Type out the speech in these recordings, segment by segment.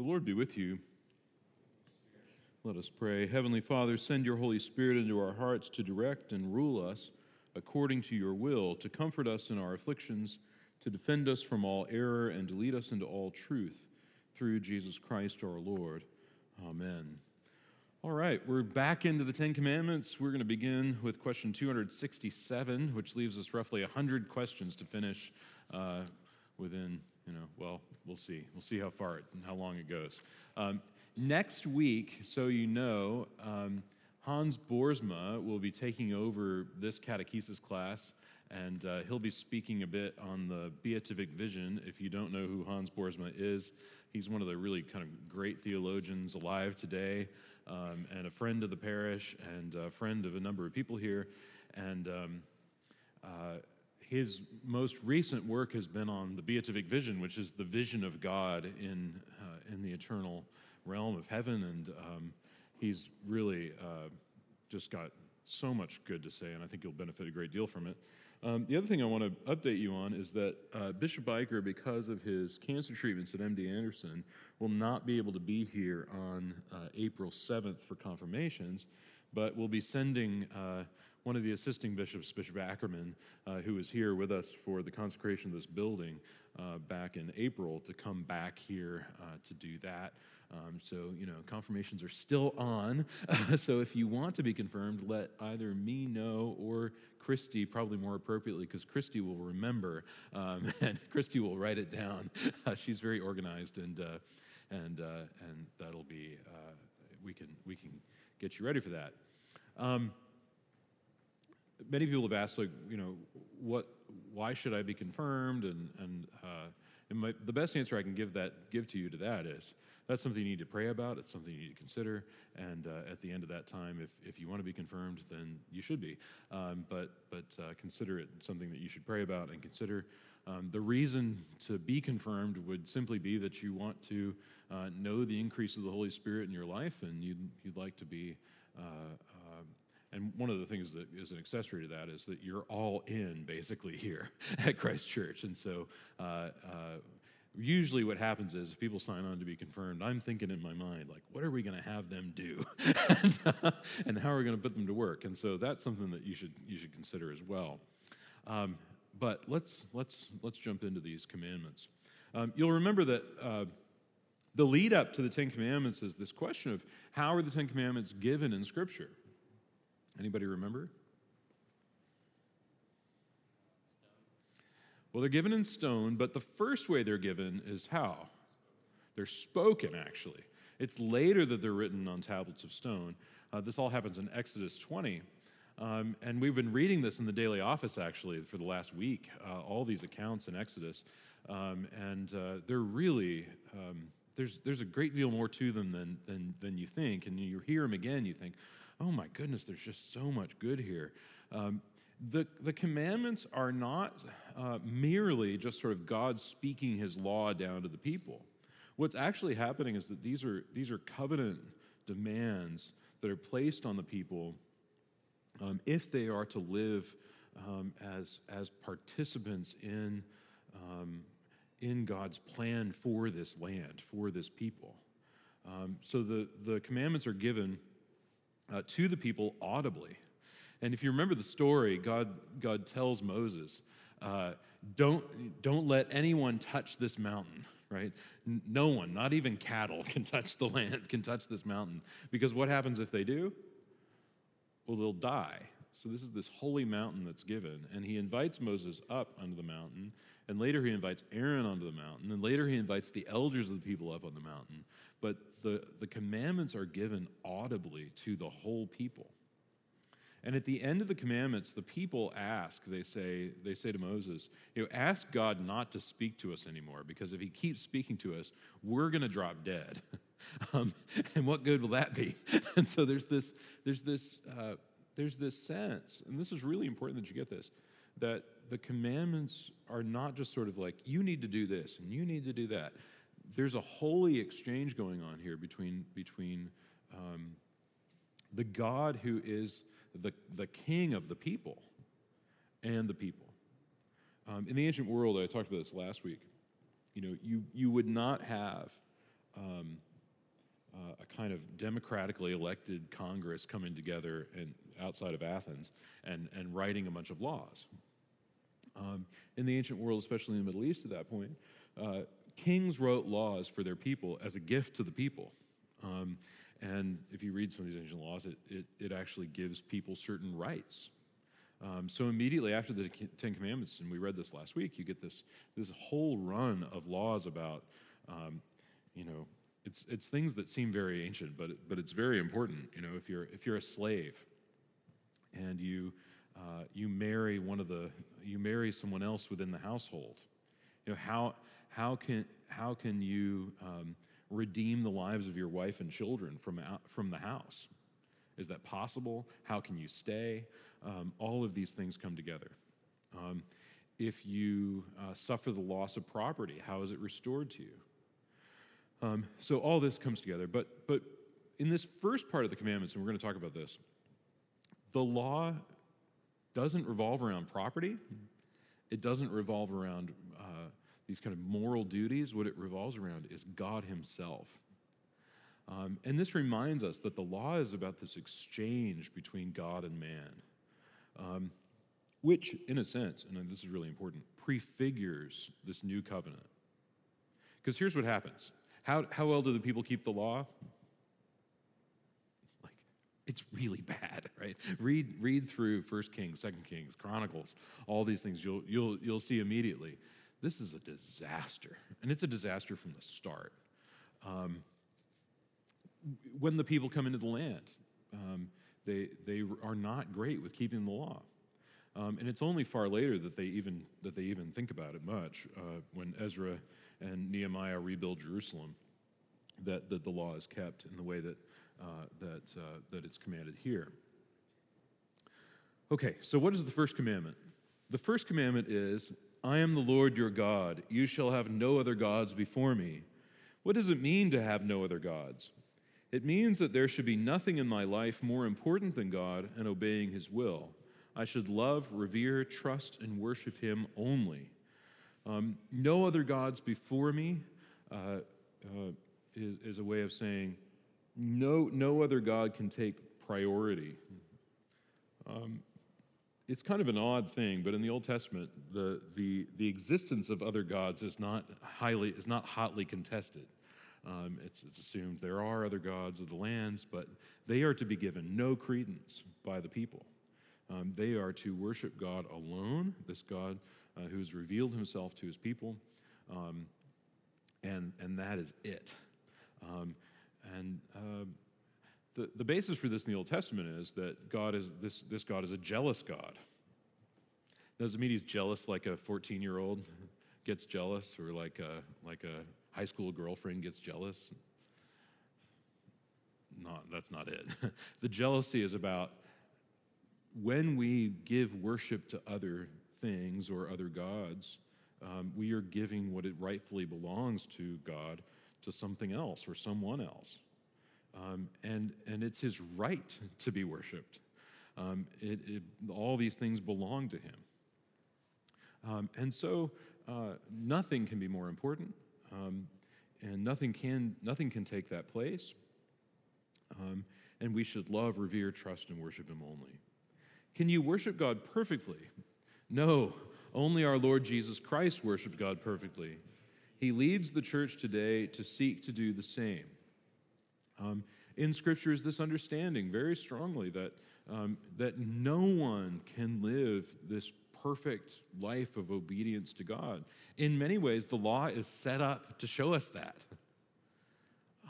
The Lord be with you. Let us pray. Heavenly Father, send your Holy Spirit into our hearts to direct and rule us according to your will, to comfort us in our afflictions, to defend us from all error, and to lead us into all truth through Jesus Christ our Lord. Amen. All right, we're back into the Ten Commandments. We're going to begin with question 267, which leaves us roughly 100 questions to finish uh, within, you know, well, we'll see. We'll see how far it, and how long it goes. Um, next week, so you know, um, Hans Boersma will be taking over this catechesis class, and uh, he'll be speaking a bit on the beatific vision. If you don't know who Hans Boersma is, he's one of the really kind of great theologians alive today um, and a friend of the parish and a friend of a number of people here. And um, uh, his most recent work has been on the beatific vision, which is the vision of God in, uh, in the eternal realm of heaven. And um, he's really uh, just got so much good to say, and I think you'll benefit a great deal from it. Um, the other thing I want to update you on is that uh, Bishop Iker, because of his cancer treatments at MD Anderson, will not be able to be here on uh, April 7th for confirmations, but we'll be sending uh, one of the assisting bishops, Bishop Ackerman, uh, who was here with us for the consecration of this building uh, back in April, to come back here uh, to do that. Um, so, you know, confirmations are still on. so, if you want to be confirmed, let either me know or Christy, probably more appropriately, because Christy will remember um, and Christy will write it down. She's very organized, and uh, and uh, and that'll be uh, we can we can get you ready for that. Um, many people have asked, like, you know, what, why should I be confirmed? And and, uh, and my, the best answer I can give that give to you to that is that's something you need to pray about. It's something you need to consider. And uh, at the end of that time, if, if you want to be confirmed, then you should be. Um, but but uh, consider it something that you should pray about and consider. Um, the reason to be confirmed would simply be that you want to uh, know the increase of the Holy Spirit in your life, and you'd, you'd like to be. Uh, uh, and one of the things that is an accessory to that is that you're all in basically here at Christ Church. And so uh, usually what happens is if people sign on to be confirmed i'm thinking in my mind like what are we going to have them do? And, uh, and, how are we going to put them to work? And so that's something that you should you should consider as well. Um, but let's let's let's jump into these commandments. Um, you'll remember that uh, the lead up to the ten commandments is this question of how are the ten commandments given in scripture anybody remember Well, they're given in stone, but the first way they're given is how? They're spoken, actually. It's later that they're written on tablets of stone. Uh, this all happens in Exodus 20. Um, and we've been reading this in the daily office, actually, for the last week, uh, all these accounts in Exodus. Um, and uh, they're really, um, there's, there's a great deal more to them than, than, than you think. And you hear them again, you think, oh my goodness, there's just so much good here. Um, the, the commandments are not uh, merely just sort of God speaking his law down to the people. What's actually happening is that these are, these are covenant demands that are placed on the people um, if they are to live um, as, as participants in, um, in God's plan for this land, for this people. Um, so the, the commandments are given uh, to the people audibly. And if you remember the story, God, God tells Moses, uh, don't, don't let anyone touch this mountain, right? No one, not even cattle, can touch the land, can touch this mountain. Because what happens if they do? Well, they'll die. So this is this holy mountain that's given. And he invites Moses up onto the mountain. And later he invites Aaron onto the mountain. And later he invites the elders of the people up on the mountain. But the, the commandments are given audibly to the whole people. And at the end of the commandments, the people ask, they say, they say to Moses, you know, ask God not to speak to us anymore, because if he keeps speaking to us, we're going to drop dead. um, and what good will that be? and so there's this, there's this, uh, there's this sense, and this is really important that you get this, that the commandments are not just sort of like, you need to do this and you need to do that. There's a holy exchange going on here between, between um, the God who is the, the king of the people and the people. Um, in the ancient world, I talked about this last week, you know, you, you would not have um, kind of democratically elected Congress coming together and outside of Athens and, and writing a bunch of laws. Um, in the ancient world, especially in the Middle East at that point, uh, kings wrote laws for their people as a gift to the people. Um, and if you read some of these ancient laws, it, it, it actually gives people certain rights. Um, so immediately after the Ten Commandments, and we read this last week, you get this, this whole run of laws about, um, you know, it's, it's things that seem very ancient, but, but it's very important. You know, if you're, if you're a slave and you, uh, you marry one of the, you marry someone else within the household, you know, how, how, can, how can you um, redeem the lives of your wife and children from, out, from the house? Is that possible? How can you stay? Um, all of these things come together. Um, if you uh, suffer the loss of property, how is it restored to you? Um, so all this comes together. But, but in this first part of the commandments, and we're going to talk about this, the law doesn't revolve around property. It doesn't revolve around these kind of moral duties. What it revolves around is God Himself. Um, and this reminds us that the law is about this exchange between God and man, um, which, in a sense, and this is really important, prefigures this new covenant. Because here's what happens how, how well do the people keep the law? Like, it's really bad, right? Read, read through First Kings, Second Kings, Chronicles, all these things. You'll, you'll, you'll see immediately. This is a disaster, and it's a disaster from the start. Um, when the people come into the land, um, they, they are not great with keeping the law. Um, and it's only far later that they even, that they even think about it much uh, when Ezra and Nehemiah rebuild Jerusalem, that, that the law is kept in the way that, uh, that, uh, that it's commanded here. Okay, so what is the first commandment? The first commandment is, I am the Lord your God. You shall have no other gods before me. What does it mean to have no other gods? It means that there should be nothing in my life more important than God and obeying his will. I should love, revere, trust, and worship him only. Um, no other gods before me uh, uh, is, is, a way of saying no, no other God can take priority. Um, it's kind of an odd thing, but in the Old Testament, the, the, the existence of other gods is not highly is not hotly contested. Um, it's, it's, assumed there are other gods of the lands, but they are to be given no credence by the people. Um, they are to worship God alone, this God uh, who has revealed himself to his people, um, and, and that is it. Um, and uh, the, the basis for this in the Old Testament is that God is this, this God is a jealous God. Doesn't mean he's jealous like a 14 year old gets jealous or like a, like a high school girlfriend gets jealous. Not, that's not it. the jealousy is about when we give worship to other things or other gods, um, we are giving what it rightfully belongs to God to something else or someone else. Um, and, and it's his right to be worshiped. Um, it, it, all these things belong to him. Um, and so uh, nothing can be more important, um, and nothing can, nothing can take that place. Um, and we should love, revere, trust, and worship him only. Can you worship God perfectly? No, only our Lord Jesus Christ worshiped God perfectly. He leads the church today to seek to do the same. Um, in Scripture is this understanding very strongly that, um, that no one can live this perfect life of obedience to God. In many ways, the law is set up to show us that.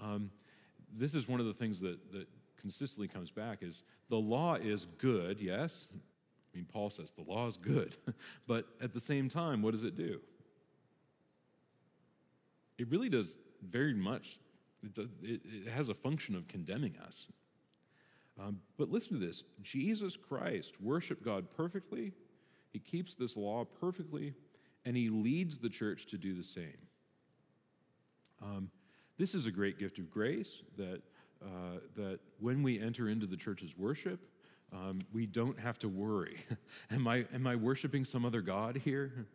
Um, this is one of the things that, that consistently comes back is the law is good, yes, I mean, Paul says the law is good, but at the same time, what does it do? It really does very much, it, does, it, it has a function of condemning us. Um, but listen to this Jesus Christ worshiped God perfectly, he keeps this law perfectly, and he leads the church to do the same. Um, this is a great gift of grace that, uh, that when we enter into the church's worship, um, we don't have to worry. am, I, am I worshiping some other God here?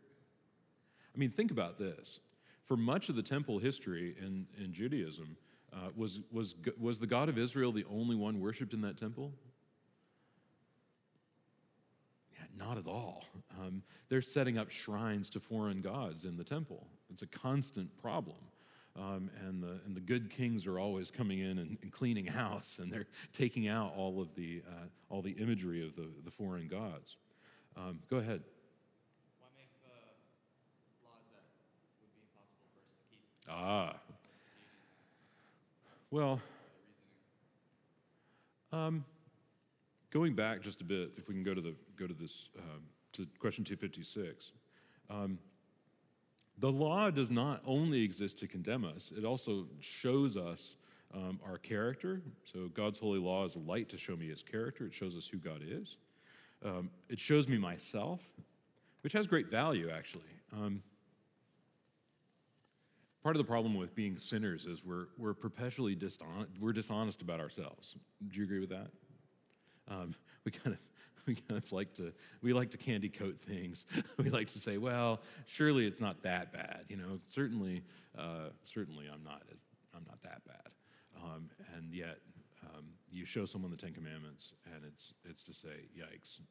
I mean, think about this. For much of the temple history in, in Judaism, Uh, was, was, was the God of Israel the only one worshiped in that temple? Yeah, not at all. Um, they're setting up shrines to foreign gods in the temple. It's a constant problem. Um, and, the, and the good kings are always coming in and, and cleaning house, and they're taking out all of the, uh, all the imagery of the, the foreign gods. Um, go ahead. Why make uh, laws that would be impossible for us to keep? Ah. Well, um, going back just a bit, if we can go to the go to this um, to question 256. Um, the law does not only exist to condemn us; it also shows us um, our character. So God's holy law is a light to show me His character. It shows us who God is. Um, it shows me myself, which has great value, actually. Um, part of the problem with being sinners is we're, we're perpetually dishonest, we're dishonest about ourselves. Do you agree with that? Um, we kind of we kind of like to we like to candy coat things. we like to say, well, surely it's not that bad. You know, certainly uh, certainly I'm not as, I'm not that bad. Um, and yet um, you show someone the Ten Commandments, and it's it's to say, yikes,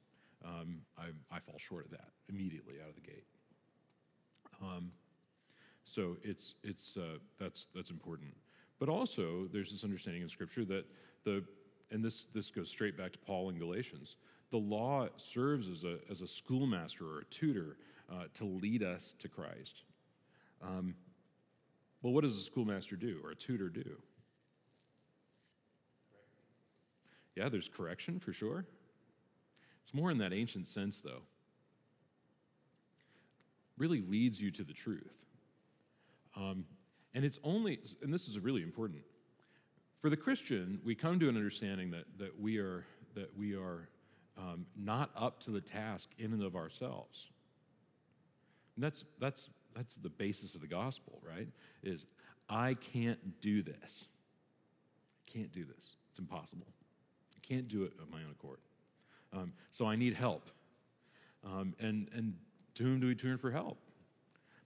um, I, I fall short of that immediately out of the gate. Um, so it's it's uh, that's that's important. But also, there's this understanding in Scripture that the and this this goes straight back to Paul in Galatians. The law serves as a as a schoolmaster or a tutor uh, to lead us to Christ. Um, well, what does a schoolmaster do or a tutor do? Yeah, there's correction for sure. It's more in that ancient sense, though. Really leads you to the truth. Um, and it's only, and this is really important. For the Christian, we come to an understanding that, that we are, that we are um, not up to the task in and of ourselves. And that's, that's, that's the basis of the gospel, right? Is I can't do this. I can't do this. It's impossible. I can't do it of my own accord. Um, so I need help. Um, and, and to whom do we turn for help?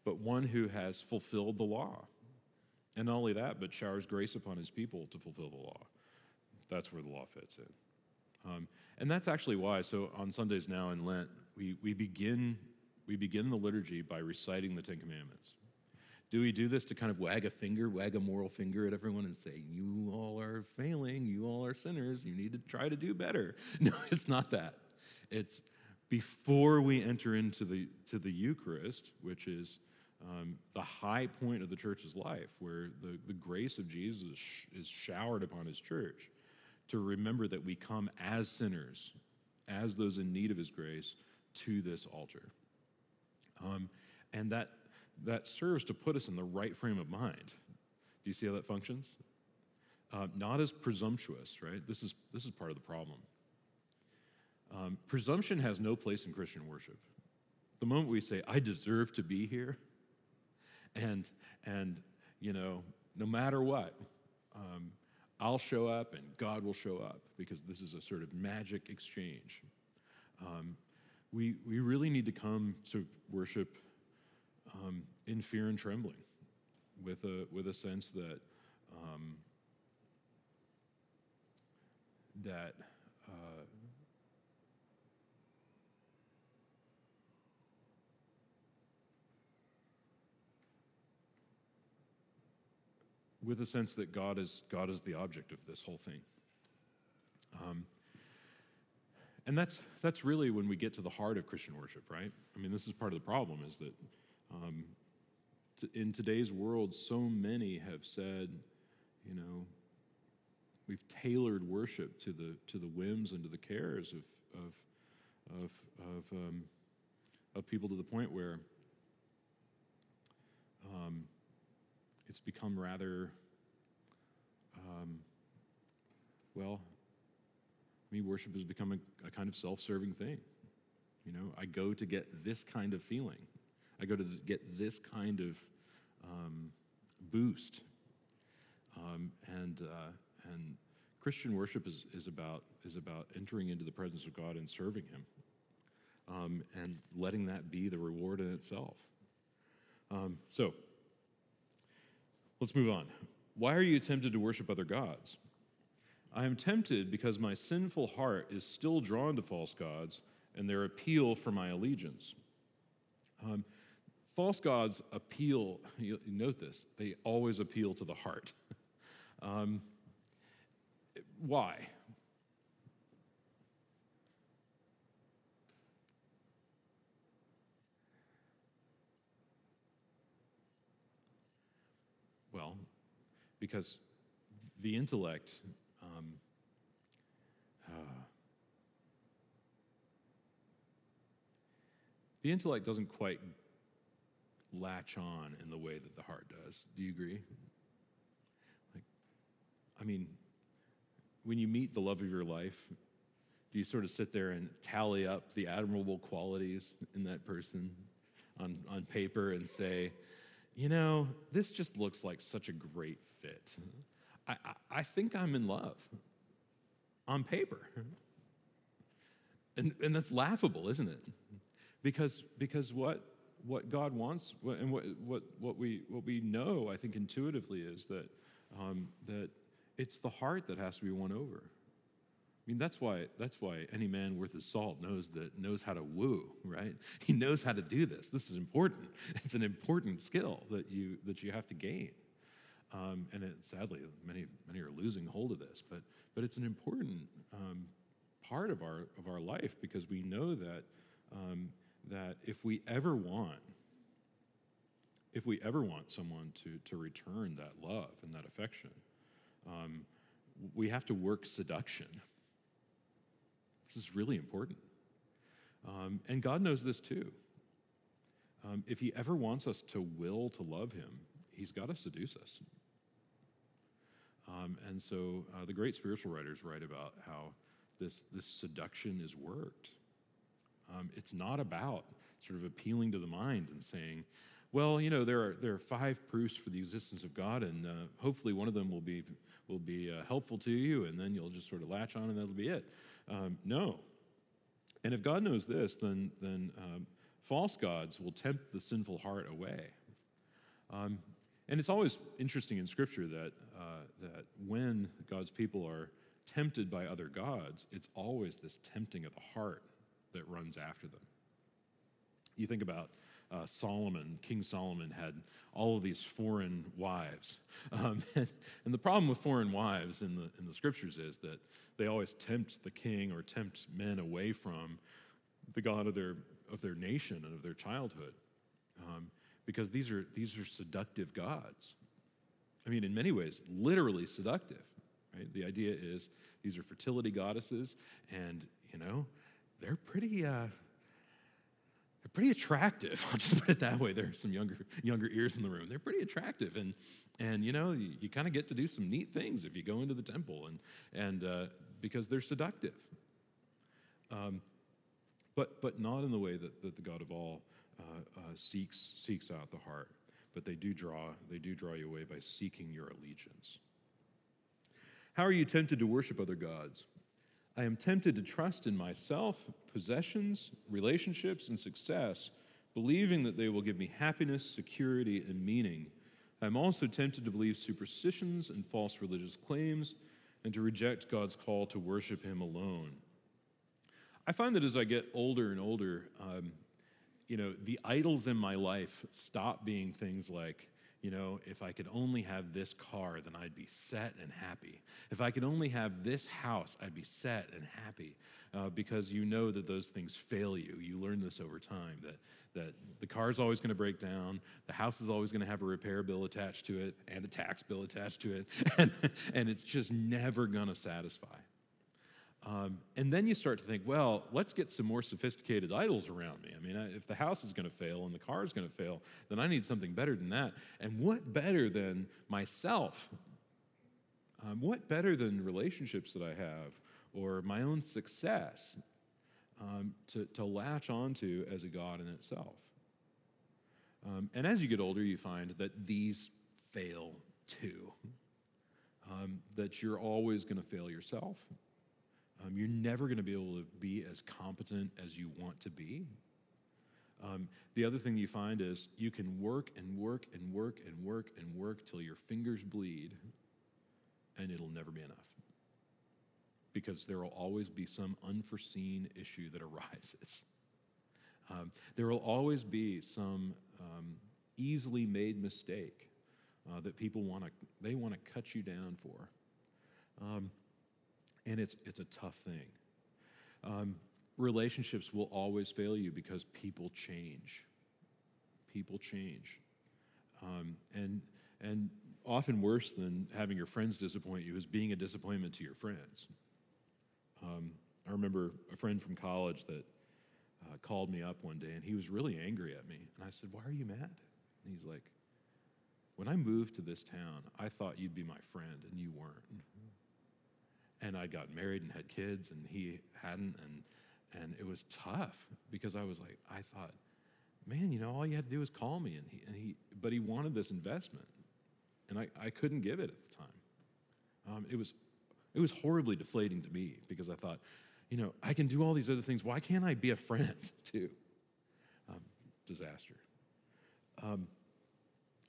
But one who has fulfilled the law. And not only that, but showers grace upon his people to fulfill the law. That's where the law fits in. Um, and that's actually why, so on Sundays now in Lent, we, we, begin, we begin the liturgy by reciting the Ten Commandments. Do we do this to kind of wag a finger, wag a moral finger at everyone and say, you all are failing, you all are sinners, you need to try to do better? No, it's not that. It's before we enter into the, to the Eucharist, which is um, the high point of the church's life, where the, the grace of Jesus is showered upon his church, to remember that we come as sinners, as those in need of his grace, to this altar. Um, and that that serves to put us in the right frame of mind. Do you see how that functions? Uh, not as presumptuous, right? This is, this is part of the problem. Um, presumption has no place in Christian worship. The moment we say, I deserve to be here, and, and you know, no matter what, um, I'll show up and God will show up because this is a sort of magic exchange. Um, we, we really need to come to worship um, in fear and trembling, with a, with a sense that, um, that with a sense that God is, God is the object of this whole thing. Um, and that's, that's really when we get to the heart of Christian worship, right? I mean, this is part of the problem is that um, in today's world, so many have said, you know, we've tailored worship to the to the whims and to the cares of of of of, um, of people to the point where um, it's become rather um, well. Me, worship has become a, a kind of self-serving thing. You know, I go to get this kind of feeling. I go to get this kind of um, boost. Um, and, uh, and Christian worship is, is, about, is about entering into the presence of God and serving Him um, and letting that be the reward in itself. Um, so, let's move on. Why are you tempted to worship other gods? I am tempted because my sinful heart is still drawn to false gods and their appeal for my allegiance. Um, false gods appeal, you note this, they always appeal to the heart. um, why? Well, because the intellect um, uh, the intellect doesn't quite latch on in the way that the heart does. Do you agree? Like, I mean, when you meet the love of your life, do you sort of sit there and tally up the admirable qualities in that person on, on paper and say, you know, this just looks like such a great fit. I, I, I think I'm in love on paper. And, and that's laughable, isn't it? Because, because what, what God wants and what, what, what, we, what we know, I think, intuitively is that, um, that it's the heart that has to be won over. I mean, that's why, that's why any man worth his salt knows, that, knows how to woo, right? He knows how to do this. This is important. It's an important skill that you, that you have to gain. Um, and it, sadly, many, many are losing hold of this, but, but it's an important um, part of our, of our life because we know that, um, that if we ever want, if we ever want someone to, to return that love and that affection, um, we have to work seduction this is really important. Um, and God knows this too. Um, if He ever wants us to will to love Him, He's got to seduce us. Um, and so uh, the great spiritual writers write about how this, this seduction is worked. Um, it's not about sort of appealing to the mind and saying, well, you know, there are, there are five proofs for the existence of God, and uh, hopefully one of them will be, will be uh, helpful to you, and then you'll just sort of latch on and that'll be it. Um, no. And if God knows this, then, then um, false gods will tempt the sinful heart away. Um, and it's always interesting in Scripture that, uh, that when God's people are tempted by other gods, it's always this tempting of the heart that runs after them. You think about uh, Solomon, King Solomon had all of these foreign wives. Um, and, and, the problem with foreign wives in the, in the scriptures is that they always tempt the king or tempt men away from the God of their, of their nation and of their childhood. Um, because these are, these are seductive gods. I mean, in many ways, literally seductive. Right? The idea is these are fertility goddesses, and, you know, they're pretty. Uh, they're pretty attractive. I'll just put it that way. There are some younger younger ears in the room. They're pretty attractive, and and you know you, you kind of get to do some neat things if you go into the temple, and and uh, because they're seductive. Um, but but not in the way that, that the God of all uh, uh, seeks seeks out the heart. But they do draw they do draw you away by seeking your allegiance. How are you tempted to worship other gods? I am tempted to trust in myself, possessions, relationships, and success, believing that they will give me happiness, security, and meaning. I am also tempted to believe superstitions and false religious claims and to reject God's call to worship Him alone. I find that as I get older and older, um, you know, the idols in my life stop being things like you know, if I could only have this car, then I'd be set and happy. If I could only have this house, I'd be set and happy. Uh, because you know that those things fail you. You learn this over time that, that the car is always going to break down, the house is always going to have a repair bill attached to it, and a tax bill attached to it, and, and it's just never going to satisfy. Um, and then you start to think, well, let's get some more sophisticated idols around me. I mean, if the house is going to fail and the car is going to fail, then I need something better than that. And what better than myself? Um, what better than relationships that I have or my own success um, to, to latch onto as a God in itself? Um, and as you get older, you find that these fail too, um, that you're always going to fail yourself um, you're never going to be able to be as competent as you want to be. Um, the other thing you find is you can work and work and work and work and work till your fingers bleed, and it'll never be enough. Because there will always be some unforeseen issue that arises. Um, there will always be some um, easily made mistake uh, that people want to they want to cut you down for, um, and it's it's a tough thing. Um, relationships will always fail you because people change. People change, um, and and often worse than having your friends disappoint you is being a disappointment to your friends. Um, I remember a friend from college that uh, called me up one day and he was really angry at me. And I said, Why are you mad? And he's like, When I moved to this town, I thought you'd be my friend and you weren't. And I got married and had kids and he hadn't. And, and it was tough because I was like, I thought, man, you know, all you had to do was call me. And he, and he but he wanted this investment. And I, I couldn't give it at the time. Um, it, was, it was horribly deflating to me because I thought, you know, I can do all these other things. Why can't I be a friend too? Um, disaster. Um,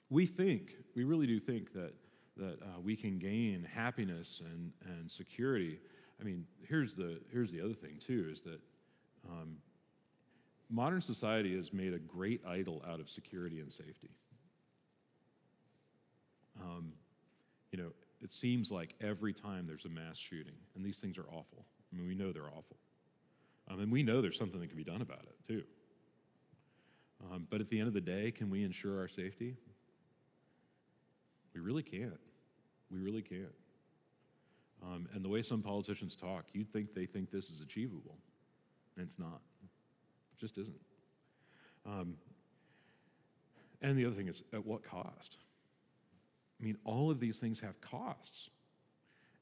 we think, we really do think that, that uh, we can gain happiness and, and security. I mean, here's the, here's the other thing too is that um, modern society has made a great idol out of security and safety. Um, you know, it seems like every time there's a mass shooting, and these things are awful. I mean, we know they're awful. Um, and we know there's something that can be done about it, too. Um, but at the end of the day, can we ensure our safety? We really can't. We really can't. Um, and the way some politicians talk, you'd think they think this is achievable, and it's not. It just isn't. Um, and the other thing is, at what cost? I mean, all of these things have costs.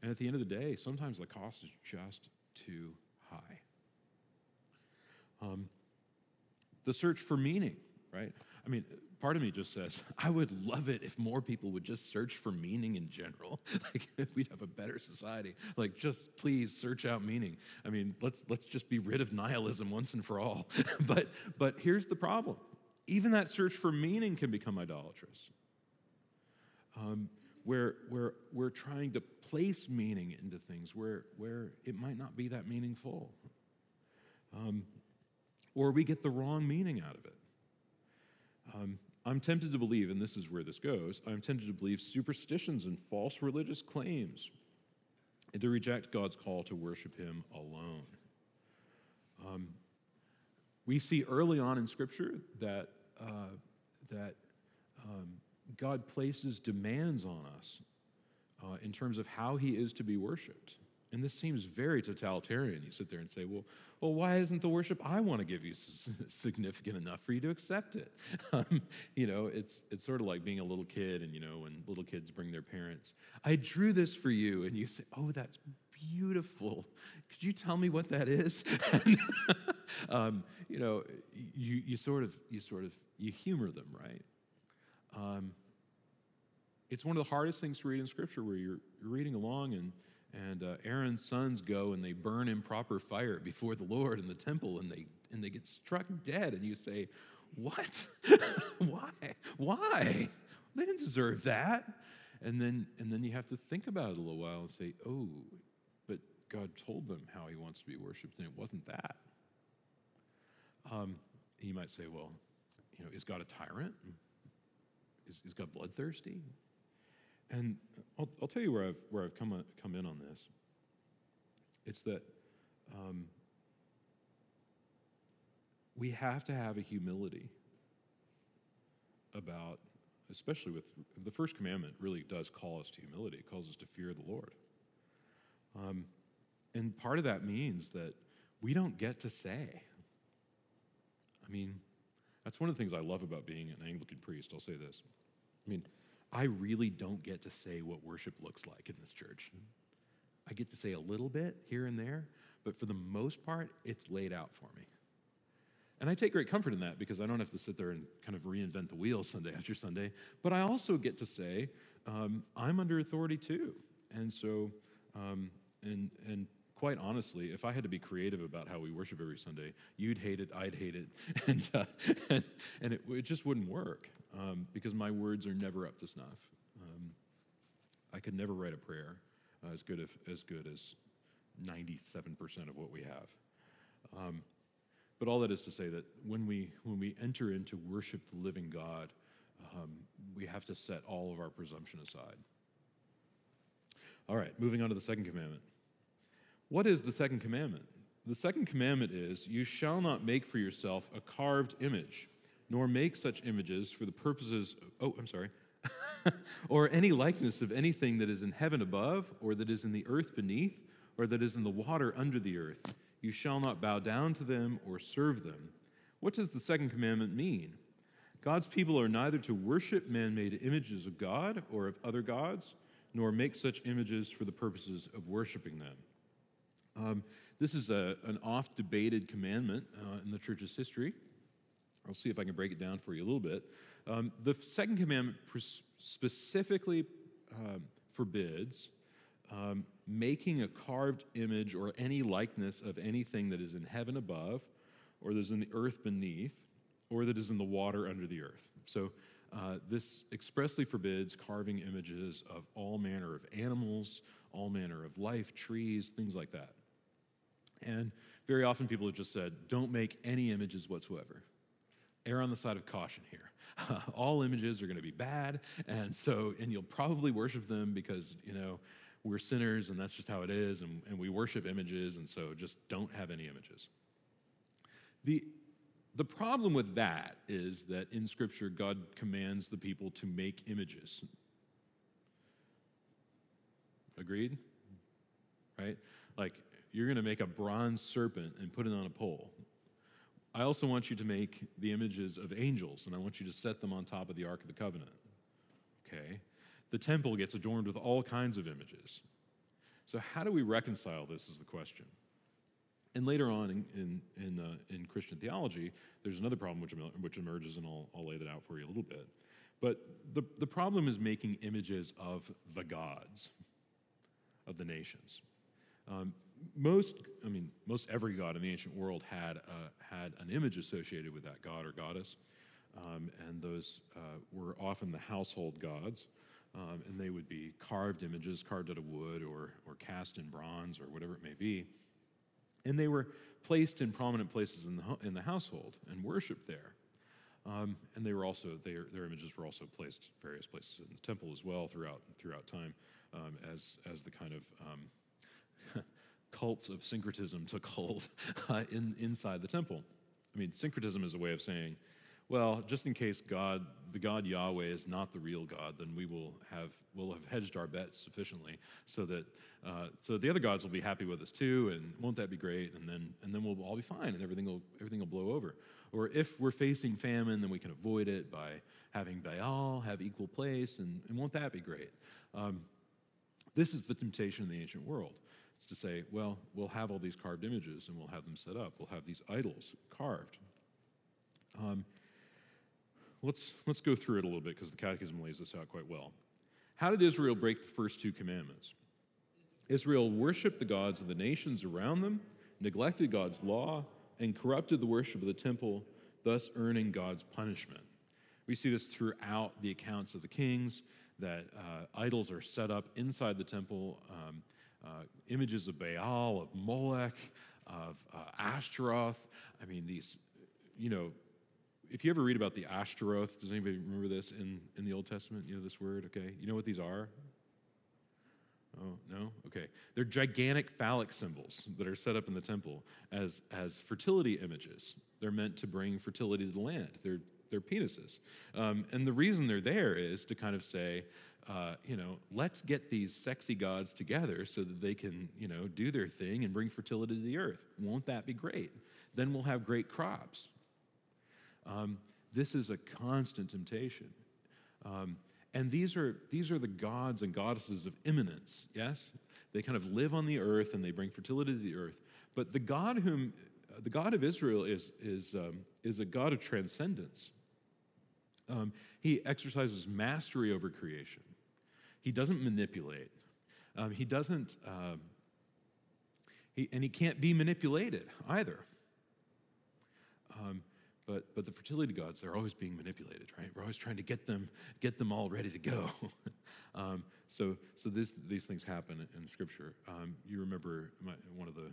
And at the end of the day, sometimes the cost is just too high. Um, the search for meaning, right? I mean, part of me just says, I would love it if more people would just search for meaning in general. like if we'd have a better society. Like just please search out meaning. I mean, let's let's just be rid of nihilism once and for all. but but here's the problem. Even that search for meaning can become idolatrous. Um, where, where we're trying to place meaning into things where, where it might not be that meaningful. Um, or we get the wrong meaning out of it. Um, I'm tempted to believe, and this is where this goes, I'm tempted to believe superstitions and false religious claims and to reject God's call to worship Him alone. Um, we see early on in Scripture that, uh, that um, God places demands on us uh, in terms of how he is to be worshiped. And this seems very totalitarian. You sit there and say, well, well why isn't the worship I want to give you significant enough for you to accept it? Um, you know, it's, it's sort of like being a little kid, and, you know, when little kids bring their parents, I drew this for you. And you say, oh, that's beautiful. Could you tell me what that is? um, you know, you, you sort of, you sort of, you humor them, right? Um, it's one of the hardest things to read in Scripture where you're, you're reading along and, and uh, Aaron's sons go and they burn improper fire before the Lord in the temple and they, and they get struck dead. And you say, What? Why? Why? They didn't deserve that. And then, and then you have to think about it a little while and say, Oh, but God told them how He wants to be worshiped, and it wasn't that. Um, you might say, Well, you know, is God a tyrant? Is, is God bloodthirsty? And I'll, I'll tell you where I've, where I've come, come in on this. It's that um, we have to have a humility about, especially with the first commandment, really does call us to humility. It calls us to fear the Lord. Um, and part of that means that we don't get to say. I mean, that's one of the things I love about being an Anglican priest. I'll say this. I mean, I really don't get to say what worship looks like in this church. I get to say a little bit here and there, but for the most part, it's laid out for me. And I take great comfort in that because I don't have to sit there and kind of reinvent the wheel Sunday after Sunday. But I also get to say, um, I'm under authority too. And so, um, and, and quite honestly, if I had to be creative about how we worship every Sunday, you'd hate it, I'd hate it, and, uh, and, and it, it, just wouldn't work um, because my words are never up to snuff. Um, I could never write a prayer uh, as good as, as good as 97% of what we have. Um, but all that is to say that when we, when we enter into worship the living God, um, we have to set all of our presumption aside. All right, moving on to the second commandment. What is the second commandment? The second commandment is You shall not make for yourself a carved image, nor make such images for the purposes, of, oh, I'm sorry, or any likeness of anything that is in heaven above, or that is in the earth beneath, or that is in the water under the earth. You shall not bow down to them or serve them. What does the second commandment mean? God's people are neither to worship man made images of God or of other gods, nor make such images for the purposes of worshiping them. Um, this is a, an oft debated commandment uh, in the church's history. I'll see if I can break it down for you a little bit. Um, the second commandment specifically um, forbids um, making a carved image or any likeness of anything that is in heaven above, or that is in the earth beneath, or that is in the water under the earth. So, uh, this expressly forbids carving images of all manner of animals, all manner of life, trees, things like that. And very often people have just said, don't make any images whatsoever. Err on the side of caution here. all images are going to be bad, and so, and you'll probably worship them because, you know, we're sinners and that's just how it is, and, and we worship images, and so just don't have any images. The, the problem with that is that in Scripture, God commands the people to make images. Agreed? Right? Like, you're going to make a bronze serpent and put it on a pole. I also want you to make the images of angels, and I want you to set them on top of the Ark of the Covenant. Okay? The temple gets adorned with all kinds of images. So, how do we reconcile this, is the question. And later on in, in, in, uh, in Christian theology, there's another problem which, which emerges, and I'll, I'll lay that out for you a little bit. But the, the problem is making images of the gods of the nations. Um, most, I mean, most every god in the ancient world had, a, had an image associated with that god or goddess, um, and those uh, were often the household gods, um, and they would be carved images, carved out of wood or, or cast in bronze or whatever it may be. And they were placed in prominent places in the, in the household and worshiped there. Um, and they were also their, their images were also placed various places in the temple as well throughout throughout time um, as as the kind of um, cults of syncretism took hold uh, in, inside the temple. I mean, syncretism is a way of saying, well, just in case God, the God Yahweh, is not the real God, then we will have will have hedged our bets sufficiently so that uh, so the other gods will be happy with us too, and won't that be great? And then and then we'll all be fine, and everything will everything will blow over. Or if we're facing famine, then we can avoid it by having Baal have equal place, and, and won't that be great? Um, this is the temptation in the ancient world. It's to say, well, we'll have all these carved images and we'll have them set up. We'll have these idols carved. Um, let's, let's go through it a little bit because the Catechism lays this out quite well. How did Israel break the first two commandments? Israel worshiped the gods of the nations around them, neglected God's law, and corrupted the worship of the temple, thus earning God's punishment. We see this throughout the accounts of the kings that uh, idols are set up inside the temple. Um, uh, images of Baal, of Molech, of uh, Ashtaroth. I mean, these, you know, if you ever read about the Ashtaroth, does anybody remember this in, in the Old Testament? You know this word, okay? You know what these are? Oh, no? Okay. They're gigantic phallic symbols that are set up in the temple as, as fertility images. They're meant to bring fertility to the land. They're, they're penises. Um, and the reason they're there is to kind of say, uh, you know, let's get these sexy gods together so that they can, you know, do their thing and bring fertility to the earth. Won't that be great? Then we'll have great crops. Um, this is a constant temptation. Um, and these are, these are the gods and goddesses of immanence, yes? They kind of live on the earth and they bring fertility to the earth. But the God whom, the God of Israel is, is, um, is a God of transcendence. Um, he exercises mastery over creation. He doesn't manipulate. Um, he doesn't. Uh, he, and he can't be manipulated either. Um, but, but the fertility gods, they're always being manipulated, right? We're always trying to get them, get them all ready to go. um, so so this, these things happen in Scripture. Um, you remember my, one of the,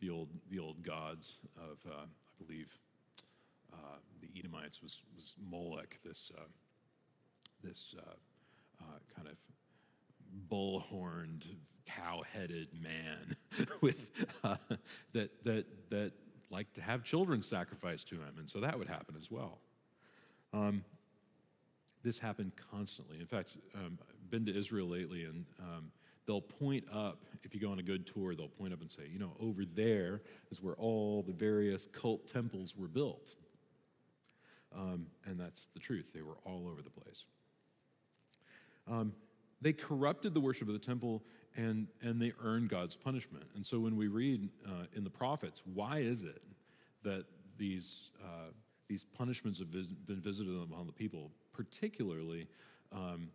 the, old, the old gods of, uh, I believe, uh, the Edomites was, was Molech, this, uh, this uh, kind of bull-horned, cow-headed man with uh, that that that liked to have children sacrificed to him, and so that would happen as well. Um, this happened constantly. In fact, um, I've been to Israel lately, and um, they'll point up, if you go on a good tour, they'll point up and say, you know, over there is where all the various cult temples were built. Um, and that's the truth. They were all over the place. Um, they corrupted the worship of the temple and, and they earned God's punishment. And so when we read uh, in the prophets, why is it that these, uh, these punishments have been visited upon the people, particularly um,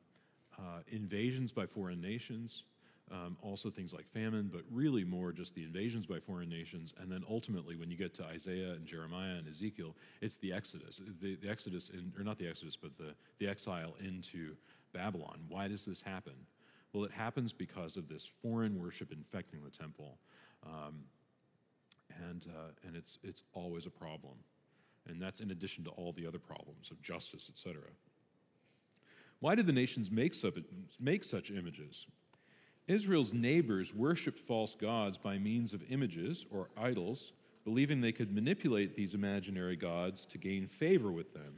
uh, invasions by foreign nations, um, also things like famine, but really more just the invasions by foreign nations. And then ultimately, when you get to Isaiah and Jeremiah and Ezekiel, it's the Exodus. The, the Exodus, in, or not the Exodus, but the, the exile into Babylon. Why does this happen? Well, it happens because of this foreign worship infecting the temple. Um, and uh, and it's, it's always a problem. And that's in addition to all the other problems of justice, etc. Why did the nations make such, make such images? Israel's neighbors worshiped false gods by means of images or idols, believing they could manipulate these imaginary gods to gain favor with them.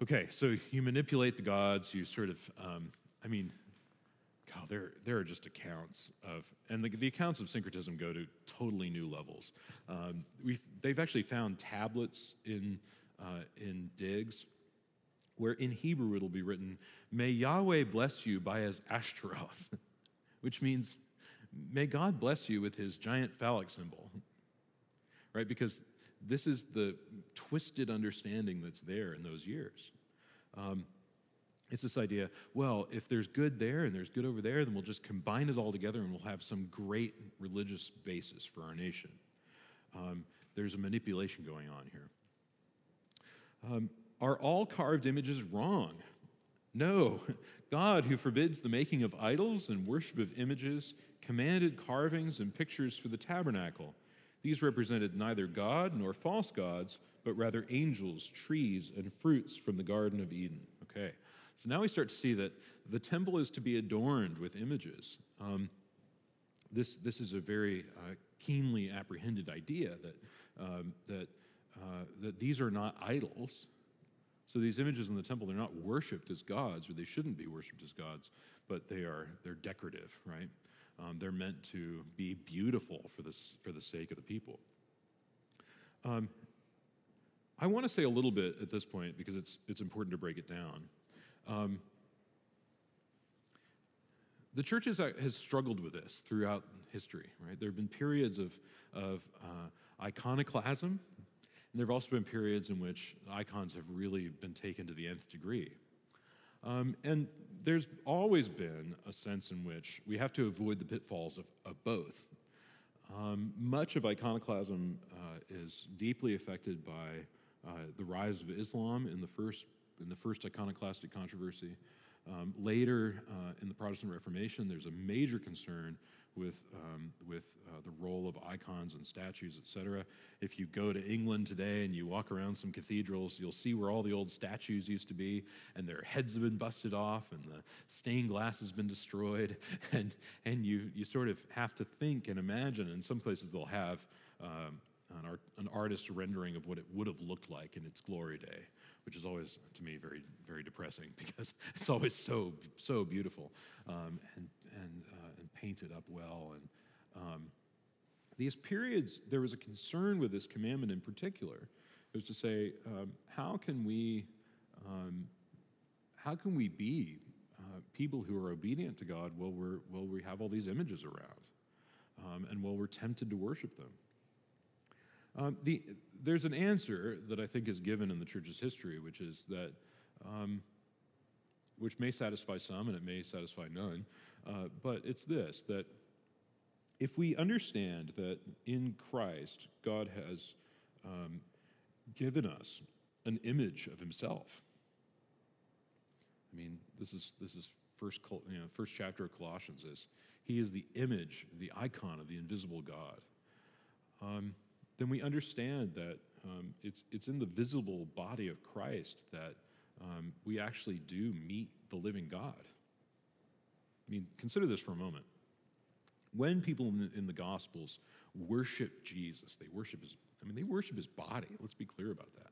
Okay, so you manipulate the gods, you sort of, um, I mean, God, there, there are just accounts of, and the, the accounts of syncretism go to totally new levels. Um, we've, they've actually found tablets in, uh, in digs where in Hebrew it'll be written, May Yahweh bless you by his Ashtaroth, which means, May God bless you with his giant phallic symbol, right? Because this is the twisted understanding that's there in those years. Um, it's this idea well, if there's good there and there's good over there, then we'll just combine it all together and we'll have some great religious basis for our nation. Um, there's a manipulation going on here. Um, are all carved images wrong? No. God, who forbids the making of idols and worship of images, commanded carvings and pictures for the tabernacle. These represented neither God nor false gods, but rather angels, trees, and fruits from the Garden of Eden. Okay, so now we start to see that the temple is to be adorned with images. Um, this, this is a very uh, keenly apprehended idea that, um, that, uh, that these are not idols, so these images in the temple, they're not worshipped as gods, or they shouldn't be worshipped as gods, but they are they're decorative, right? Um, they're meant to be beautiful for this for the sake of the people. Um, I want to say a little bit at this point because it's it's important to break it down. Um, the church has, uh, has struggled with this throughout history, right? There have been periods of, of uh, iconoclasm, and there have also been periods in which icons have really been taken to the nth degree. Um, and there's always been a sense in which we have to avoid the pitfalls of, of both. Um, much of iconoclasm uh, is deeply affected by uh, the rise of Islam in the first, in the first iconoclastic controversy. Um, later uh, in the Protestant Reformation, there's a major concern with, um, with uh, the role of icons and statues, etc. If you go to England today and you walk around some cathedrals, you'll see where all the old statues used to be, and their heads have been busted off, and the stained glass has been destroyed, and, and you, you sort of have to think and imagine. In some places, they'll have um, an, art, an artist's rendering of what it would have looked like in its glory day, which is always, to me, very, very depressing because it's always so, so beautiful um, and, and, uh, painted up well. And um, these periods, there was a concern with this commandment in particular. It was to say, um, how can we, um, how can we be uh, people who are obedient to God while, we're, while we have all these images around um, and while we're tempted to worship them? Um, the, there's an answer that I think is given in the church's history, which is that, um, which may satisfy some and it may satisfy none, uh, but it's this that if we understand that in Christ, God has um, given us an image of himself. I mean, this is, this is first, you know, first chapter of Colossians is he is the image, the icon of the invisible God. Um, then we understand that um, it's, it's in the visible body of Christ that um, we actually do meet the living God. I mean, consider this for a moment. When people in the, in the Gospels worship Jesus, they worship his, I mean, they worship his body. Let's be clear about that.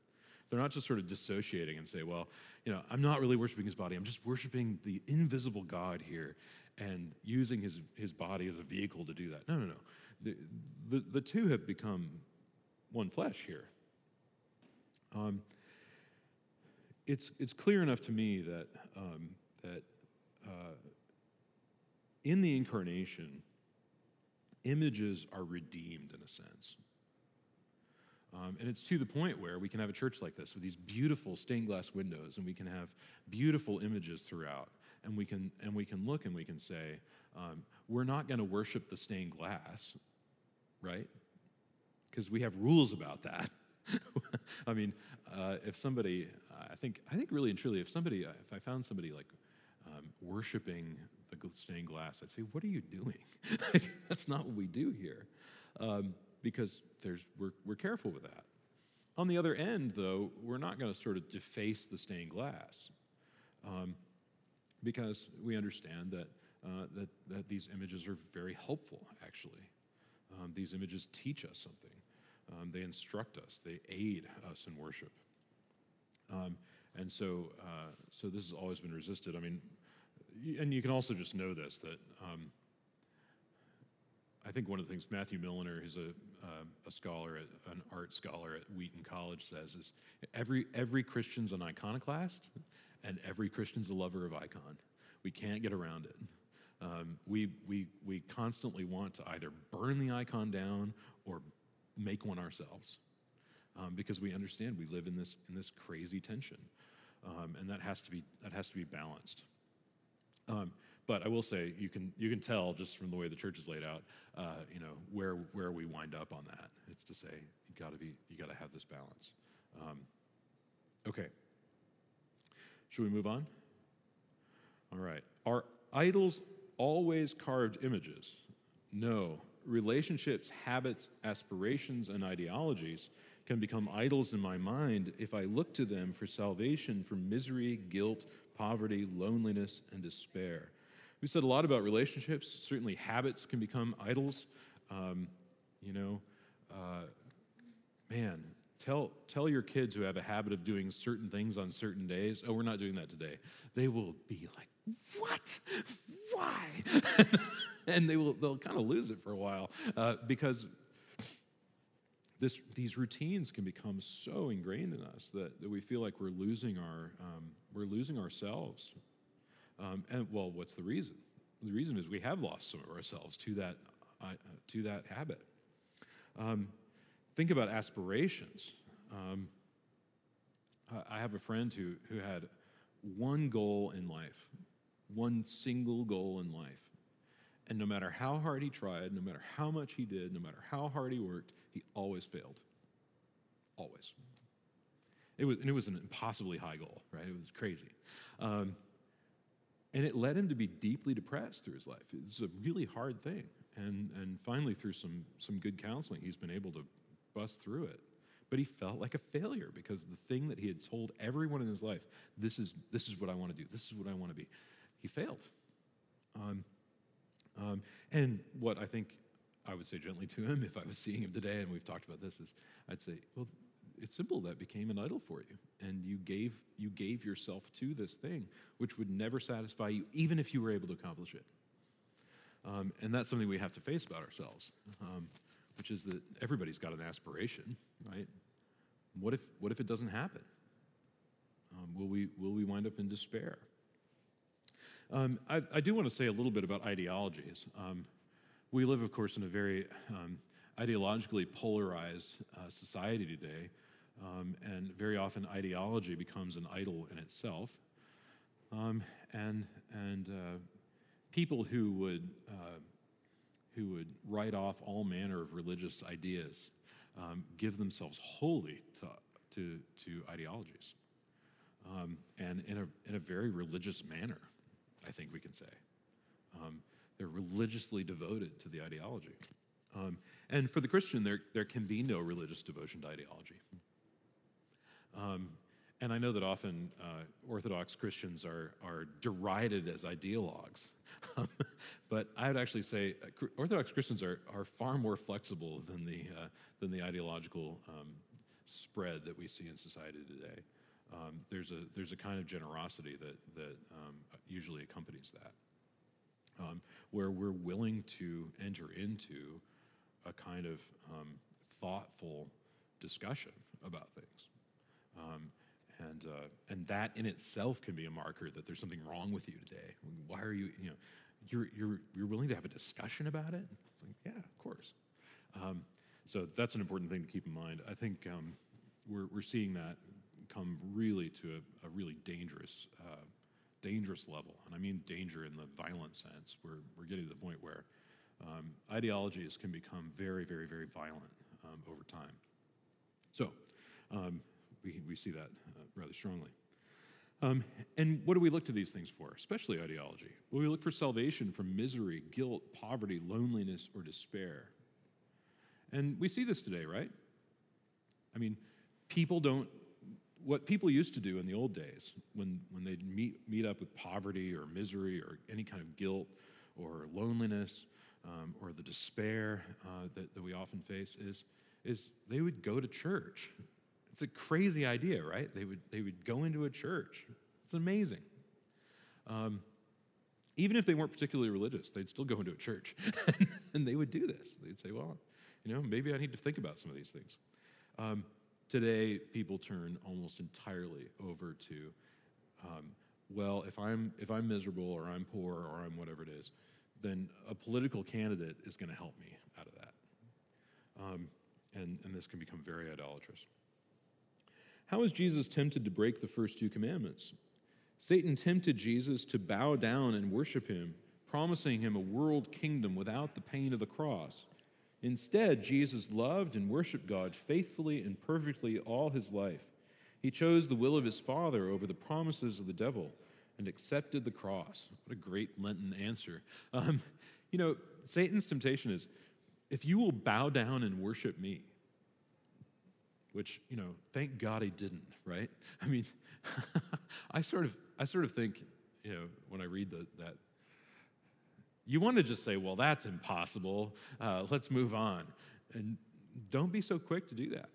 They're not just sort of dissociating and say, well, you know, I'm not really worshiping his body. I'm just worshiping the invisible God here and using his, his body as a vehicle to do that. No, no, no. The, the, the two have become one flesh here. Um, it's, it's clear enough to me that, um, that uh, in the incarnation, images are redeemed in a sense. Um, and it's to the point where we can have a church like this with these beautiful stained glass windows, and we can have beautiful images throughout. And we can, and we can look and we can say, um, we're not going to worship the stained glass, right? Because we have rules about that. I mean, uh, if somebody, I think, I think really and truly, if somebody, uh, if I found somebody like um, worshiping stained glass, I'd say, "What are you doing? That's not what we do here," um, because there's we're we're careful with that. On the other end, though, we're not going to sort of deface the stained glass, um, because we understand that uh, that that these images are very helpful. Actually, um, these images teach us something. Um, they instruct us, they aid us in worship. Um, and so, uh, so this has always been resisted. I mean, and you can also just know this that um, I think one of the things Matthew Milliner, who's a, uh, a scholar, at, an art scholar at Wheaton College, says is every, every Christian's an iconoclast and every Christian's a lover of icon. We can't get around it. Um, we, we, we constantly want to either burn the icon down or make one ourselves um, because we understand we live in this, in this crazy tension. Um, and that has to be, that has to be balanced. Um, but I will say you can you can tell just from the way the church is laid out, uh, you know where where we wind up on that. It's to say you got to be you got to have this balance. Um, okay. Should we move on? All right. Are idols always carved images? No. Relationships, habits, aspirations, and ideologies can become idols in my mind if I look to them for salvation from misery, guilt, poverty, loneliness, and despair. We said a lot about relationships. Certainly, habits can become idols. Um, you know, uh, man, tell tell your kids who have a habit of doing certain things on certain days. Oh, we're not doing that today. They will be like, "What? Why?" and they will they'll kind of lose it for a while uh, because this, these routines can become so ingrained in us that, that we feel like we're losing our um, we're losing ourselves. Um, and well, what's the reason? The reason is we have lost some of ourselves to that uh, to that habit. Um, think about aspirations. Um, I have a friend who who had one goal in life, one single goal in life, and no matter how hard he tried, no matter how much he did, no matter how hard he worked, he always failed. Always. It was, and it was an impossibly high goal, right? It was crazy. Um, and it led him to be deeply depressed through his life. It's a really hard thing. And, and finally, through some, some good counseling, he's been able to bust through it. But he felt like a failure because the thing that he had told everyone in his life, this is, this is what I want to do, this is what I want to be, he failed. Um, um, and what I think I would say gently to him if I was seeing him today, and we've talked about this, is I'd say, well, it's simple. That became an idol for you, and you gave you gave yourself to this thing, which would never satisfy you, even if you were able to accomplish it. Um, and that's something we have to face about ourselves, um, which is that everybody's got an aspiration, right? What if what if it doesn't happen? Um, will we will we wind up in despair? Um, I, I, do want to say a little bit about ideologies. Um, we live, of course, in a very um, ideologically polarized uh, society today, um, and very often ideology becomes an idol in itself. Um, and and uh, people who would uh, who would write off all manner of religious ideas, um, give themselves wholly to, to, to ideologies, and in a, in a very religious manner, I think we can say. Um, they're religiously devoted to the ideology. Um, and for the Christian, there, there can be no religious devotion to ideology. Um, and I know that often uh, Orthodox Christians are, are derided as ideologues. but I would actually say uh, Orthodox Christians are, are far more flexible than the, uh, than the ideological um, spread that we see in society today. Um, there's, a, there's a kind of generosity that, that um, usually accompanies that, um, where we're willing to enter into a kind of um, thoughtful discussion about things. Um, and, uh, and that in itself can be a marker that there's something wrong with you today. Why are you, you know, you're, you're, you're willing to have a discussion about it? It's like, yeah, of course. Um, so that's an important thing to keep in mind. I think we're, we're seeing that come really to a, a really dangerous, uh, dangerous level. And I mean danger in the violent sense. We're, we're getting to the point where um, ideologies can become very, very, very violent um, over time. So um, we, we see that uh, rather strongly. Um, and what do we look to these things for, especially ideology? Well, we look for salvation from misery, guilt, poverty, loneliness, or despair. And we see this today, right? I mean, people don't, what people used to do in the old days when, when they'd meet, meet up with poverty or misery or any kind of guilt or loneliness um, or the despair uh, that, that we often face is, is they would go to church it's a crazy idea, right? They would, they would go into a church. It's amazing. Um, even if they weren't particularly religious, they'd still go into a church and they would do this. They'd say, well, you know, maybe I need to think about some of these things. Um, today, people turn almost entirely over to, um, well, if I'm, if I'm miserable or I'm poor or I'm whatever it is, then a political candidate is going to help me out of that. Um, and, and this can become very idolatrous. How was Jesus tempted to break the first two commandments? Satan tempted Jesus to bow down and worship him, promising him a world kingdom without the pain of the cross. Instead, Jesus loved and worshiped God faithfully and perfectly all his life. He chose the will of his Father over the promises of the devil and accepted the cross. What a great Lenten answer. Um, you know, Satan's temptation is if you will bow down and worship me, which you know thank god he didn't right i mean i sort of i sort of think you know when i read the, that you want to just say well that's impossible. Uh, let's move on. And don't be so quick to do that.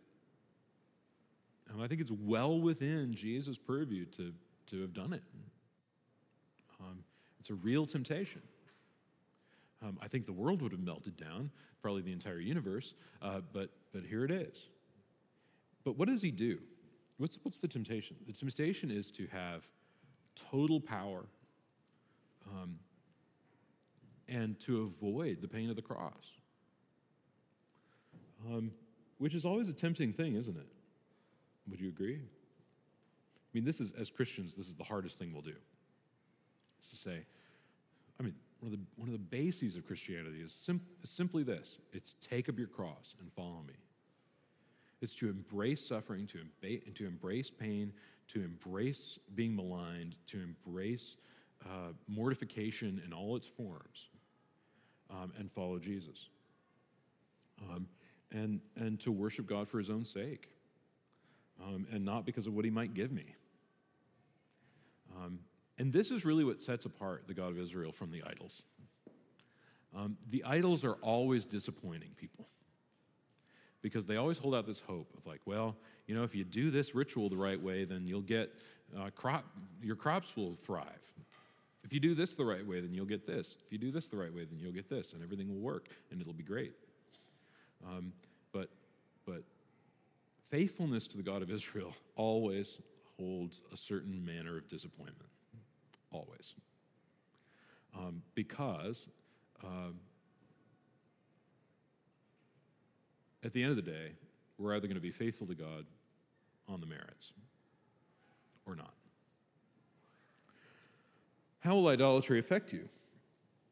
Um, i think it's well within jesus purview to, to have done it. Um, it's a real temptation. Um, i think the world would have melted down probably the entire universe uh, but, but here it is. But what does he do? What's, what's the temptation? The temptation is to have total power um, and to avoid the pain of the cross, um, which is always a tempting thing, isn't it? Would you agree? I mean, this is, as Christians, this is the hardest thing we'll do. Is to say, I mean, one of the, one of the bases of Christianity is, sim- is simply this it's take up your cross and follow me. It's to embrace suffering, to, to embrace pain, to embrace being maligned, to embrace uh, mortification in all its forms, um, and follow Jesus. Um, and, and to worship God for his own sake, um, and not because of what he might give me. Um, and this is really what sets apart the God of Israel from the idols. Um, the idols are always disappointing people because they always hold out this hope of like, well, you know, if you do this ritual the right way, then you'll get uh, crop, your crops will thrive. If you do this the right way, then you'll get this. If you do this the right way, then you'll get this, and everything will work, and it'll be great. Um, but, but faithfulness to the God of Israel always holds a certain manner of disappointment, always, um, because. Uh, at the end of the day, we're either going to be faithful to God on the merits or not. How will idolatry affect you?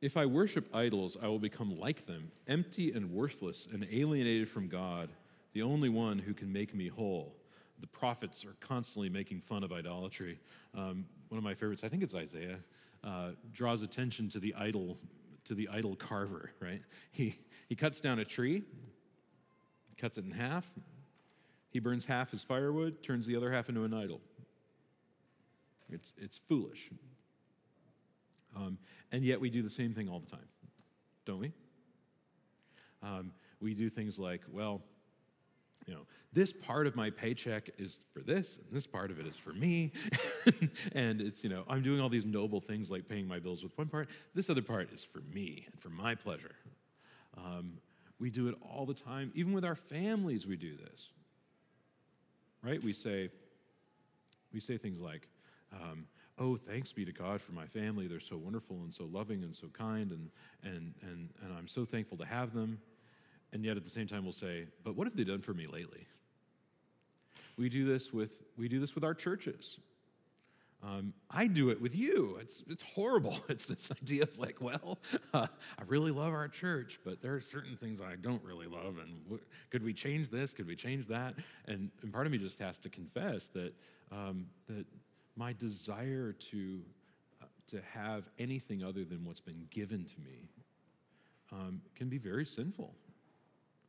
if I worship idols, I will become like them, empty and worthless and alienated from God, the only one who can make me whole. The prophets are constantly making fun of idolatry. Um, one of my favorites, I think it's Isaiah, uh, draws attention to the idol, to the idol carver. Right? He he cuts down a tree, cuts it in half. He burns half as firewood, turns the other half into an idol. It's it's foolish. Um, and yet we do the same thing all the time, don't we? Um, we do things like, well, you know, this part of my paycheck is for this, and this part of it is for me. and it's, you know, I'm doing all these noble things like paying my bills with one part. This other part is for me and for my pleasure. Um, we do it all the time. Even with our families, we do this. Right? We say, we say things like, um, oh, thanks be to God for my family. They're so wonderful and so loving and so kind, and, and, and, and I'm so thankful to have them. And yet at the same time, we'll say, but what have they done for me lately? We do this with, we do this with our churches. Um, I do it with you. It's, it's horrible. It's this idea of like, well, uh, I really love our church, but there are certain things I don't really love. And w- could we change this? Could we change that? And, and part of me just has to confess that, um, that my desire to, uh, to have anything other than what's been given to me um, can be very sinful.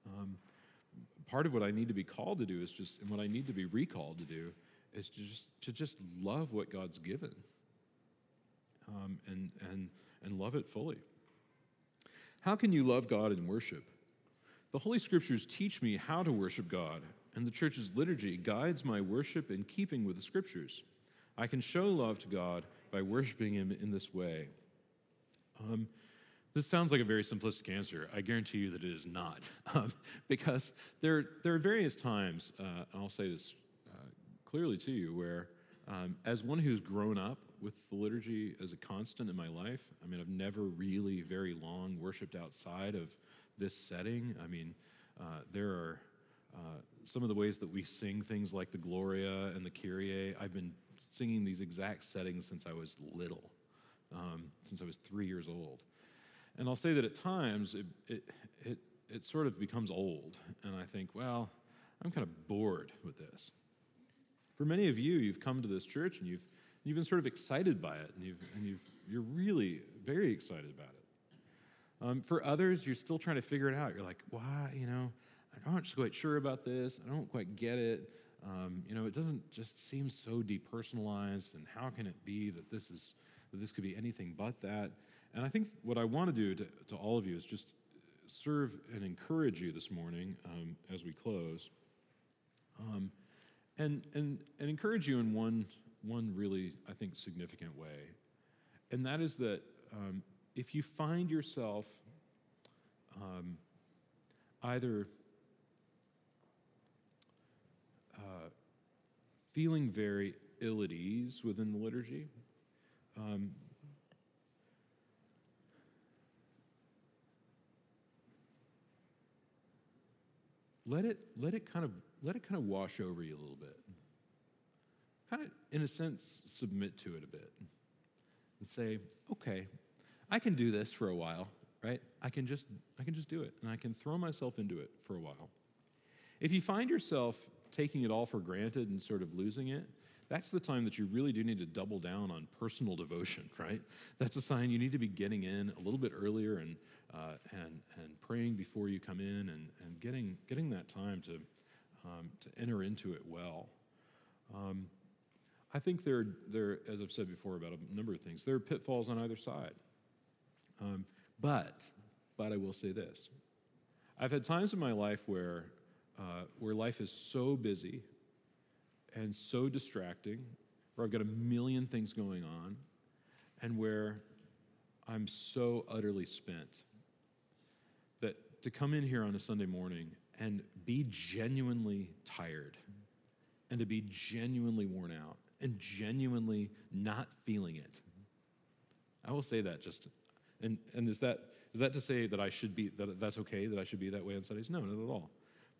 Um, part of what I need to be called to do is just, and what I need to be recalled to do is to just, to just love what God's given um, and, and, and love it fully. How can you love God and worship? The Holy Scriptures teach me how to worship God, and the church's liturgy guides my worship in keeping with the Scriptures. I can show love to God by worshiping Him in this way. Um, this sounds like a very simplistic answer. I guarantee you that it is not. Um, because there, there are various times, uh, and I'll say this uh, clearly to you, where um, as one who's grown up with the liturgy as a constant in my life, I mean, I've never really very long worshiped outside of this setting. I mean, uh, there are uh, some of the ways that we sing things like the Gloria and the Kyrie. I've been singing these exact settings since I was little, um, since I was three years old. And I'll say that at times it, it, it, it sort of becomes old, and I think, well, I'm kind of bored with this. For many of you, you've come to this church and you've, you've been sort of excited by it, and, you've, and you've, you're really very excited about it. Um, for others, you're still trying to figure it out. You're like, why, you know, I'm not quite sure about this. I don't quite get it. Um, you know, it doesn't just seem so depersonalized, and how can it be that this is that this could be anything but that? And I think what I want to do to, all of you is just serve and encourage you this morning um, as we close, um, and and and encourage you in one one really I think significant way, and that is that um, if you find yourself um, either uh, feeling very ill at ease within the liturgy. Um, let it let it kind of let it kind of wash over you a little bit. Kind of, in a sense, submit to it a bit and say, okay, I can do this for a while, right? I can just I can just do it, and I can throw myself into it for a while. If you find yourself taking it all for granted and sort of losing it, that's the time that you really do need to double down on personal devotion, right? That's a sign you need to be getting in a little bit earlier and, uh, and, and praying before you come in and, and getting, getting that time to, um, to enter into it well. Um, I think there, there, as I've said before about a number of things, there are pitfalls on either side. Um, but, but I will say this I've had times in my life where uh, where life is so busy and so distracting, where I've got a million things going on, and where I'm so utterly spent that to come in here on a Sunday morning and be genuinely tired and to be genuinely worn out and genuinely not feeling it. I will say that just, and, and is that, is that to say that I should be, that that's okay, that I should be that way on Sundays? No, not at all.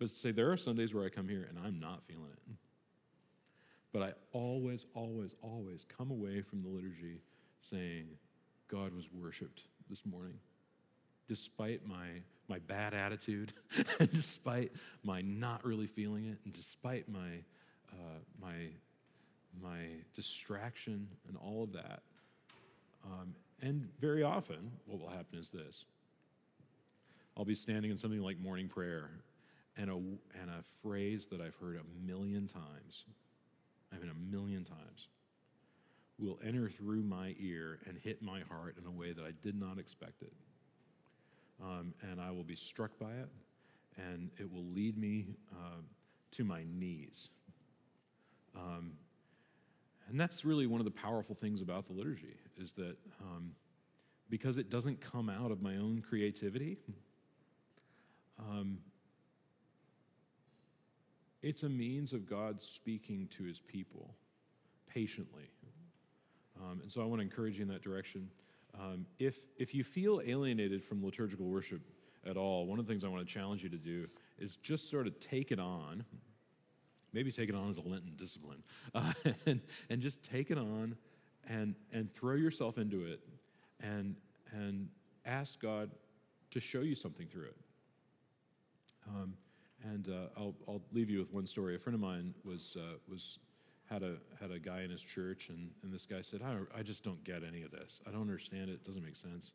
But say there are Sundays where I come here and I'm not feeling it. But I always, always, always come away from the liturgy saying, God was worshiped this morning. Despite my, my bad attitude, despite my not really feeling it, and despite my, uh, my, my distraction and all of that. Um, and very often, what will happen is this I'll be standing in something like morning prayer, and a, and a phrase that I've heard a million times, I mean, a million times, will enter through my ear and hit my heart in a way that I did not expect it. Um, and I will be struck by it, and it will lead me uh, to my knees. Um, and that's really one of the powerful things about the liturgy is that um, because it doesn't come out of my own creativity, um, it's a means of God speaking to his people patiently. Um, and so I want to encourage you in that direction. Um, if, if you feel alienated from liturgical worship at all, one of the things I want to challenge you to do is just sort of take it on. Maybe take it on as a Lenten discipline. Uh, and, and just take it on and, and throw yourself into it and, and ask God to show you something through it. Um, and uh, I'll, I'll leave you with one story. A friend of mine was, uh, was had, a, had a guy in his church, and, and this guy said, I, I just don't get any of this. I don't understand it. It doesn't make sense.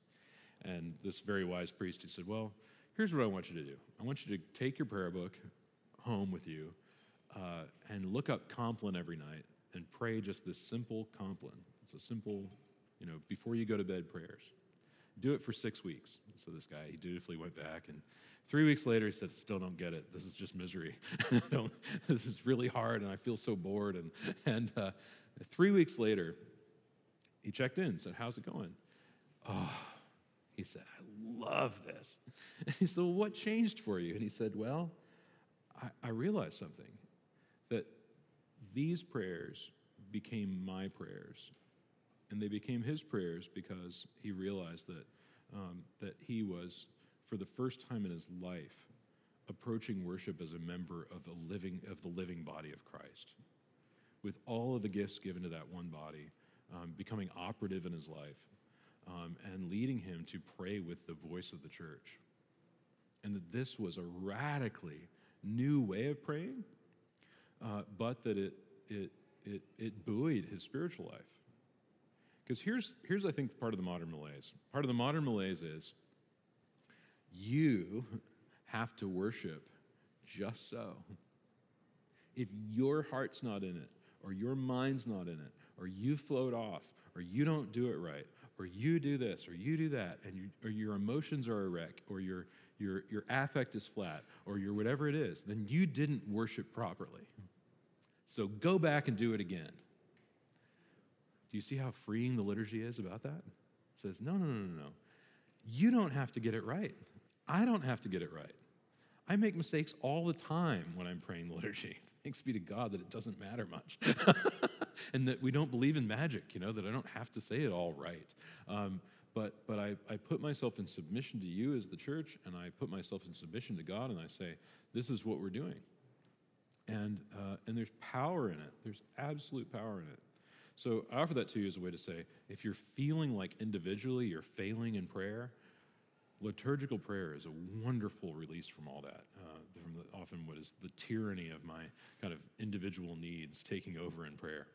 And this very wise priest, he said, Well, here's what I want you to do I want you to take your prayer book home with you uh, and look up Compline every night and pray just this simple Compline. It's a simple, you know, before you go to bed prayers. Do it for six weeks. So this guy, he dutifully went back and Three weeks later, he said, Still don't get it. This is just misery. this is really hard, and I feel so bored. And, and uh, three weeks later, he checked in, said, How's it going? Oh, he said, I love this. And he said, well, What changed for you? And he said, Well, I, I realized something that these prayers became my prayers. And they became his prayers because he realized that, um, that he was for the first time in his life, approaching worship as a member of the living, of the living body of Christ. With all of the gifts given to that one body, um, becoming operative in his life, um, and leading him to pray with the voice of the church. And that this was a radically new way of praying, uh, but that it, it, it, it buoyed his spiritual life. Because here's, here's, I think, part of the modern malaise. Part of the modern malaise is you have to worship just so. If your heart's not in it, or your mind's not in it, or you float off, or you don't do it right, or you do this, or you do that, and you, or your emotions are a wreck, or your, your, your affect is flat, or your whatever it is, then you didn't worship properly. So go back and do it again. Do you see how freeing the liturgy is about that? It says, no, no, no, no, no. You don't have to get it right. I don't have to get it right. I make mistakes all the time when I'm praying the liturgy. Thanks be to God that it doesn't matter much. and that we don't believe in magic, you know, that I don't have to say it all right. Um, but but I, I put myself in submission to you as the church, and I put myself in submission to God, and I say, this is what we're doing. And, uh, and there's power in it, there's absolute power in it. So I offer that to you as a way to say, if you're feeling like individually you're failing in prayer, liturgical prayer is a wonderful release from all that, uh, from the, often what is the tyranny of my kind of individual needs taking over in prayer.